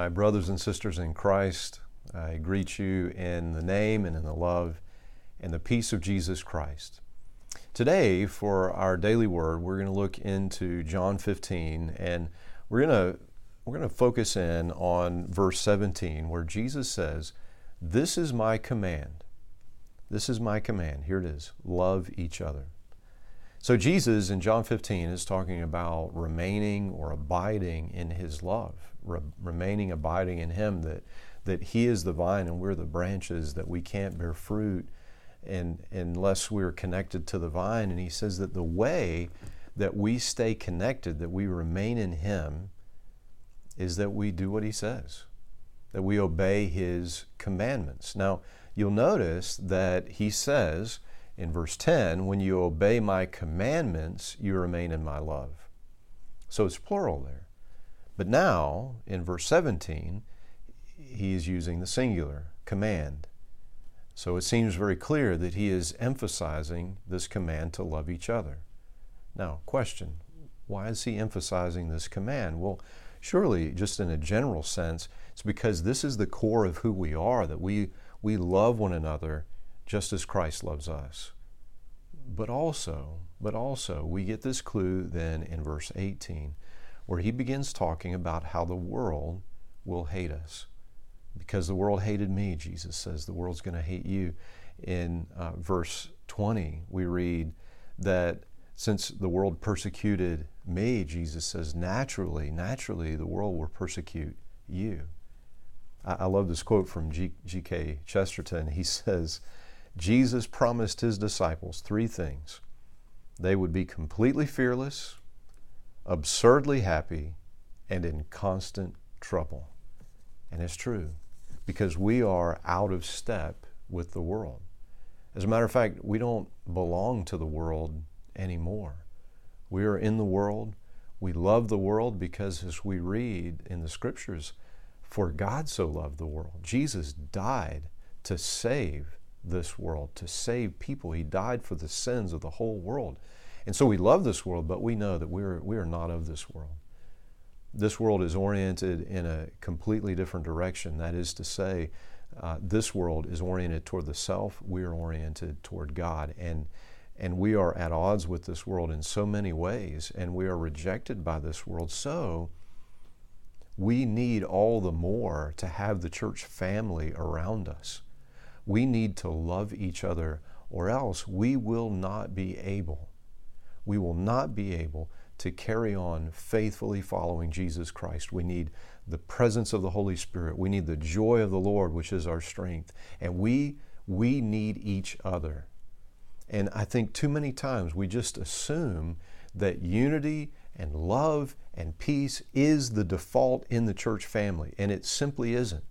My brothers and sisters in Christ, I greet you in the name and in the love and the peace of Jesus Christ. Today, for our daily word, we're going to look into John 15 and we're going to we're going to focus in on verse 17 where Jesus says, "This is my command. This is my command. Here it is. Love each other." So Jesus in John 15 is talking about remaining or abiding in his love, re- remaining abiding in him that that he is the vine and we're the branches that we can't bear fruit and unless we're connected to the vine and he says that the way that we stay connected, that we remain in him is that we do what he says, that we obey his commandments. Now, you'll notice that he says in verse 10, when you obey my commandments, you remain in my love. So it's plural there. But now, in verse 17, he is using the singular, command. So it seems very clear that he is emphasizing this command to love each other. Now, question why is he emphasizing this command? Well, surely, just in a general sense, it's because this is the core of who we are, that we, we love one another just as Christ loves us. But also, but also, we get this clue then in verse 18, where he begins talking about how the world will hate us. Because the world hated me, Jesus says, the world's going to hate you. In uh, verse 20, we read that since the world persecuted me, Jesus says, naturally, naturally, the world will persecute you. I, I love this quote from G.K. Chesterton. He says, Jesus promised his disciples three things they would be completely fearless, absurdly happy, and in constant trouble. And it's true because we are out of step with the world. As a matter of fact, we don't belong to the world anymore. We are in the world. We love the world because, as we read in the scriptures, for God so loved the world. Jesus died to save this world, to save people. He died for the sins of the whole world. And so we love this world, but we know that we're, we are not of this world. This world is oriented in a completely different direction. That is to say, uh, this world is oriented toward the self, we are oriented toward God. And, and we are at odds with this world in so many ways, and we are rejected by this world. So, we need all the more to have the church family around us. We need to love each other, or else we will not be able, we will not be able to carry on faithfully following Jesus Christ. We need the presence of the Holy Spirit. We need the joy of the Lord, which is our strength. And we, we need each other. And I think too many times we just assume that unity and love and peace is the default in the church family. And it simply isn't.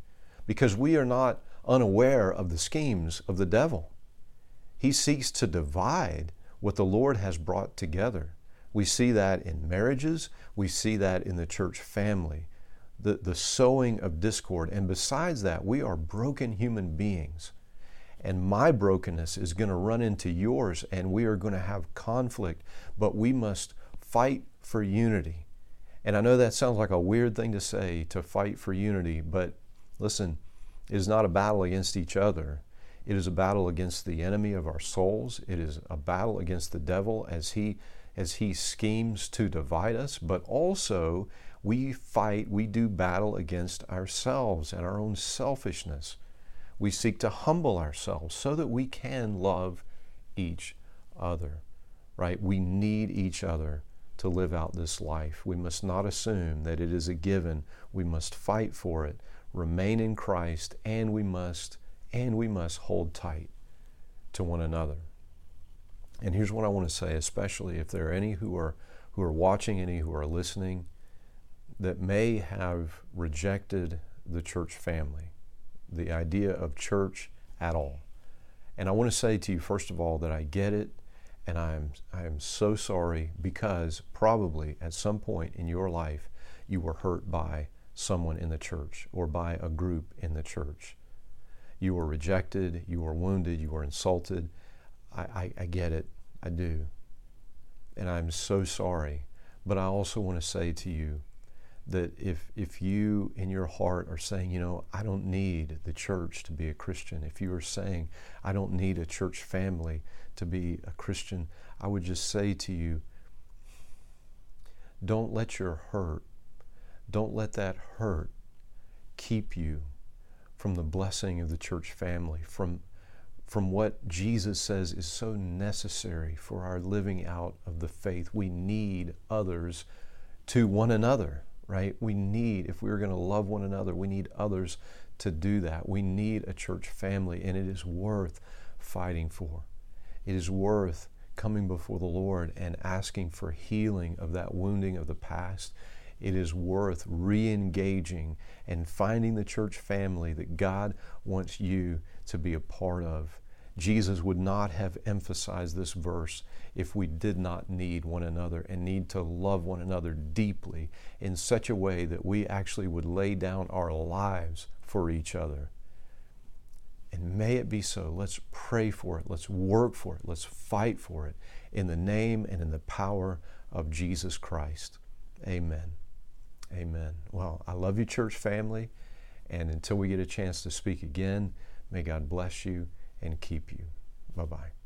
Because we are not unaware of the schemes of the devil. He seeks to divide what the Lord has brought together. We see that in marriages, we see that in the church family, the, the sowing of discord. And besides that, we are broken human beings. And my brokenness is going to run into yours, and we are going to have conflict, but we must fight for unity. And I know that sounds like a weird thing to say to fight for unity, but listen, it is not a battle against each other. It is a battle against the enemy of our souls. It is a battle against the devil as he as he schemes to divide us, but also we fight, we do battle against ourselves and our own selfishness. We seek to humble ourselves so that we can love each other, right? We need each other to live out this life. We must not assume that it is a given. We must fight for it remain in Christ, and we must and we must hold tight to one another. And here's what I want to say, especially if there are any who are who are watching, any who are listening, that may have rejected the church family, the idea of church at all. And I want to say to you, first of all, that I get it, and I'm I am so sorry because probably at some point in your life you were hurt by someone in the church or by a group in the church. You were rejected, you were wounded, you were insulted. I, I, I get it, I do. And I'm so sorry. But I also want to say to you that if, if you in your heart are saying, you know, I don't need the church to be a Christian, if you are saying, I don't need a church family to be a Christian, I would just say to you, don't let your hurt, don't let that hurt keep you from the blessing of the church family, from, from what Jesus says is so necessary for our living out of the faith. We need others to one another right? We need, if we're going to love one another, we need others to do that. We need a church family, and it is worth fighting for. It is worth coming before the Lord and asking for healing of that wounding of the past. It is worth re engaging and finding the church family that God wants you to be a part of. Jesus would not have emphasized this verse if we did not need one another and need to love one another deeply in such a way that we actually would lay down our lives for each other. And may it be so. Let's pray for it. Let's work for it. Let's fight for it in the name and in the power of Jesus Christ. Amen. Amen. Well, I love you, church family. And until we get a chance to speak again, may God bless you and keep you. Bye bye.